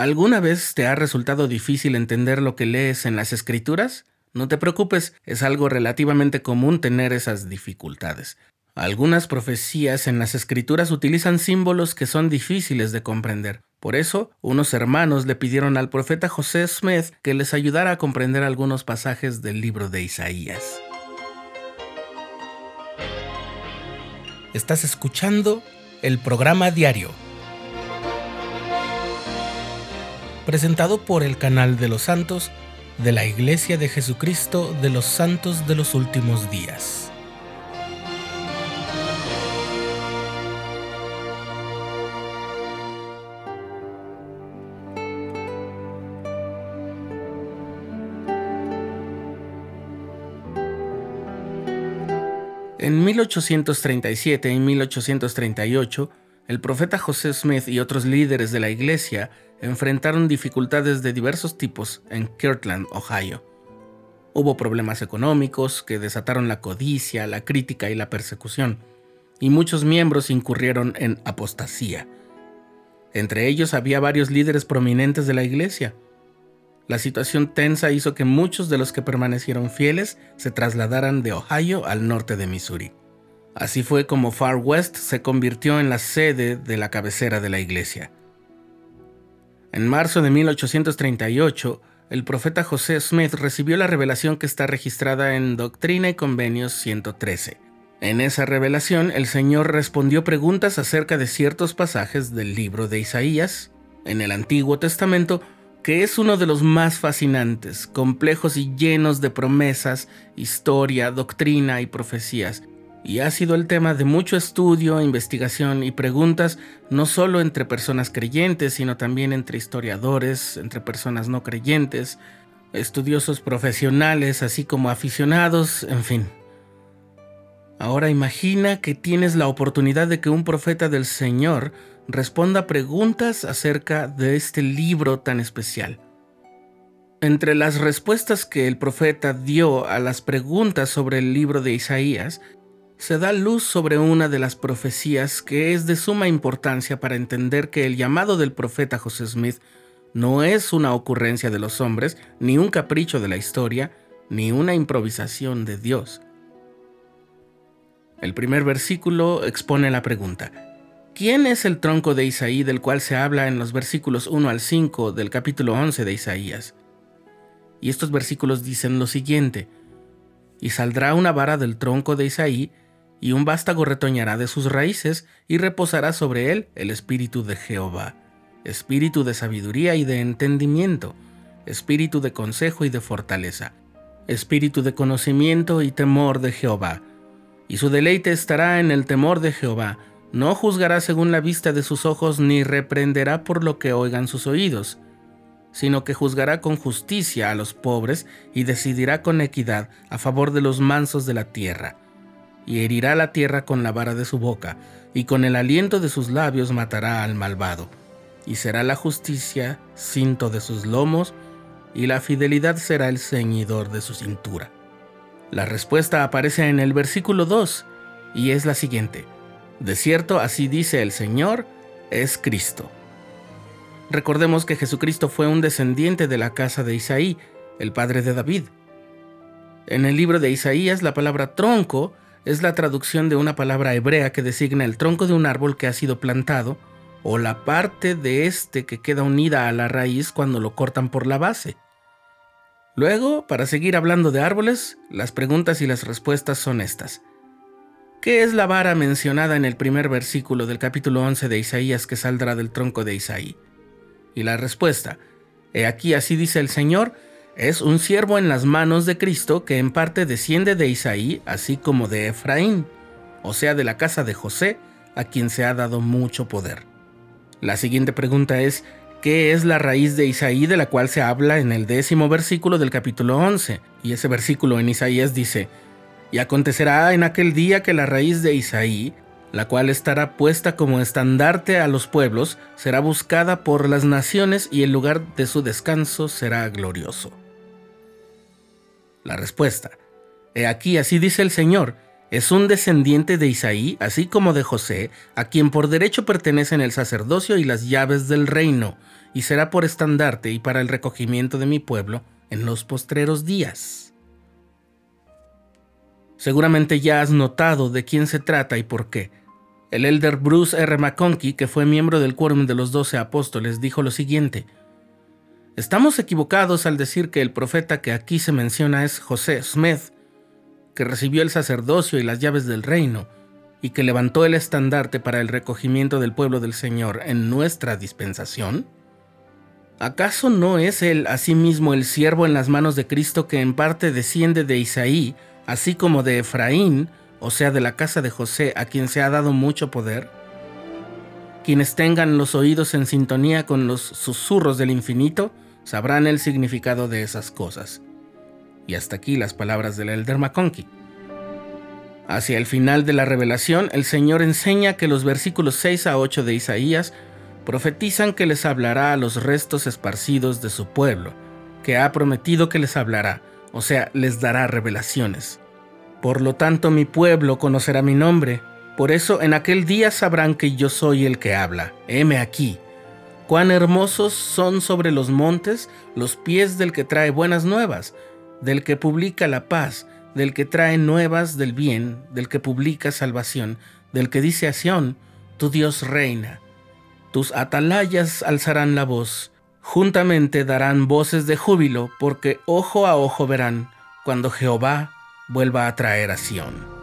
¿Alguna vez te ha resultado difícil entender lo que lees en las escrituras? No te preocupes, es algo relativamente común tener esas dificultades. Algunas profecías en las escrituras utilizan símbolos que son difíciles de comprender. Por eso, unos hermanos le pidieron al profeta José Smith que les ayudara a comprender algunos pasajes del libro de Isaías. Estás escuchando el programa diario presentado por el canal de los santos de la Iglesia de Jesucristo de los Santos de los Últimos Días. En 1837 y 1838, el profeta José Smith y otros líderes de la iglesia enfrentaron dificultades de diversos tipos en Kirtland, Ohio. Hubo problemas económicos que desataron la codicia, la crítica y la persecución, y muchos miembros incurrieron en apostasía. Entre ellos había varios líderes prominentes de la iglesia. La situación tensa hizo que muchos de los que permanecieron fieles se trasladaran de Ohio al norte de Missouri. Así fue como Far West se convirtió en la sede de la cabecera de la iglesia. En marzo de 1838, el profeta José Smith recibió la revelación que está registrada en Doctrina y Convenios 113. En esa revelación, el Señor respondió preguntas acerca de ciertos pasajes del libro de Isaías, en el Antiguo Testamento, que es uno de los más fascinantes, complejos y llenos de promesas, historia, doctrina y profecías, y ha sido el tema de mucho estudio, investigación y preguntas, no solo entre personas creyentes, sino también entre historiadores, entre personas no creyentes, estudiosos profesionales, así como aficionados, en fin. Ahora imagina que tienes la oportunidad de que un profeta del Señor responda preguntas acerca de este libro tan especial. Entre las respuestas que el profeta dio a las preguntas sobre el libro de Isaías, se da luz sobre una de las profecías que es de suma importancia para entender que el llamado del profeta José Smith no es una ocurrencia de los hombres, ni un capricho de la historia, ni una improvisación de Dios. El primer versículo expone la pregunta, ¿quién es el tronco de Isaí del cual se habla en los versículos 1 al 5 del capítulo 11 de Isaías? Y estos versículos dicen lo siguiente, y saldrá una vara del tronco de Isaí, y un vástago retoñará de sus raíces, y reposará sobre él el espíritu de Jehová, espíritu de sabiduría y de entendimiento, espíritu de consejo y de fortaleza, espíritu de conocimiento y temor de Jehová. Y su deleite estará en el temor de Jehová, no juzgará según la vista de sus ojos, ni reprenderá por lo que oigan sus oídos, sino que juzgará con justicia a los pobres y decidirá con equidad a favor de los mansos de la tierra y herirá la tierra con la vara de su boca, y con el aliento de sus labios matará al malvado. Y será la justicia cinto de sus lomos, y la fidelidad será el ceñidor de su cintura. La respuesta aparece en el versículo 2, y es la siguiente. De cierto, así dice el Señor, es Cristo. Recordemos que Jesucristo fue un descendiente de la casa de Isaí, el padre de David. En el libro de Isaías la palabra tronco es la traducción de una palabra hebrea que designa el tronco de un árbol que ha sido plantado o la parte de este que queda unida a la raíz cuando lo cortan por la base. Luego, para seguir hablando de árboles, las preguntas y las respuestas son estas. ¿Qué es la vara mencionada en el primer versículo del capítulo 11 de Isaías que saldrá del tronco de Isaí? Y la respuesta, He aquí así dice el Señor, es un siervo en las manos de Cristo que en parte desciende de Isaí, así como de Efraín, o sea, de la casa de José, a quien se ha dado mucho poder. La siguiente pregunta es, ¿qué es la raíz de Isaí de la cual se habla en el décimo versículo del capítulo 11? Y ese versículo en Isaías dice, y acontecerá en aquel día que la raíz de Isaí, la cual estará puesta como estandarte a los pueblos, será buscada por las naciones y el lugar de su descanso será glorioso. La respuesta. He aquí, así dice el Señor, es un descendiente de Isaí, así como de José, a quien por derecho pertenecen el sacerdocio y las llaves del reino, y será por estandarte y para el recogimiento de mi pueblo en los postreros días. Seguramente ya has notado de quién se trata y por qué. El elder Bruce R. McConkie, que fue miembro del quórum de los doce apóstoles, dijo lo siguiente. Estamos equivocados al decir que el profeta que aquí se menciona es José Smith, que recibió el sacerdocio y las llaves del reino, y que levantó el estandarte para el recogimiento del pueblo del Señor en nuestra dispensación? ¿Acaso no es él asimismo el siervo en las manos de Cristo que en parte desciende de Isaí, así como de Efraín, o sea, de la casa de José, a quien se ha dado mucho poder? Quienes tengan los oídos en sintonía con los susurros del infinito, sabrán el significado de esas cosas. Y hasta aquí las palabras del Elder McConkie. Hacia el final de la revelación, el Señor enseña que los versículos 6 a 8 de Isaías profetizan que les hablará a los restos esparcidos de su pueblo, que ha prometido que les hablará, o sea, les dará revelaciones. Por lo tanto, mi pueblo conocerá mi nombre, por eso en aquel día sabrán que yo soy el que habla. Heme aquí. Cuán hermosos son sobre los montes los pies del que trae buenas nuevas, del que publica la paz, del que trae nuevas del bien, del que publica salvación, del que dice a Sión, tu Dios reina. Tus atalayas alzarán la voz, juntamente darán voces de júbilo, porque ojo a ojo verán cuando Jehová vuelva a traer a Sión.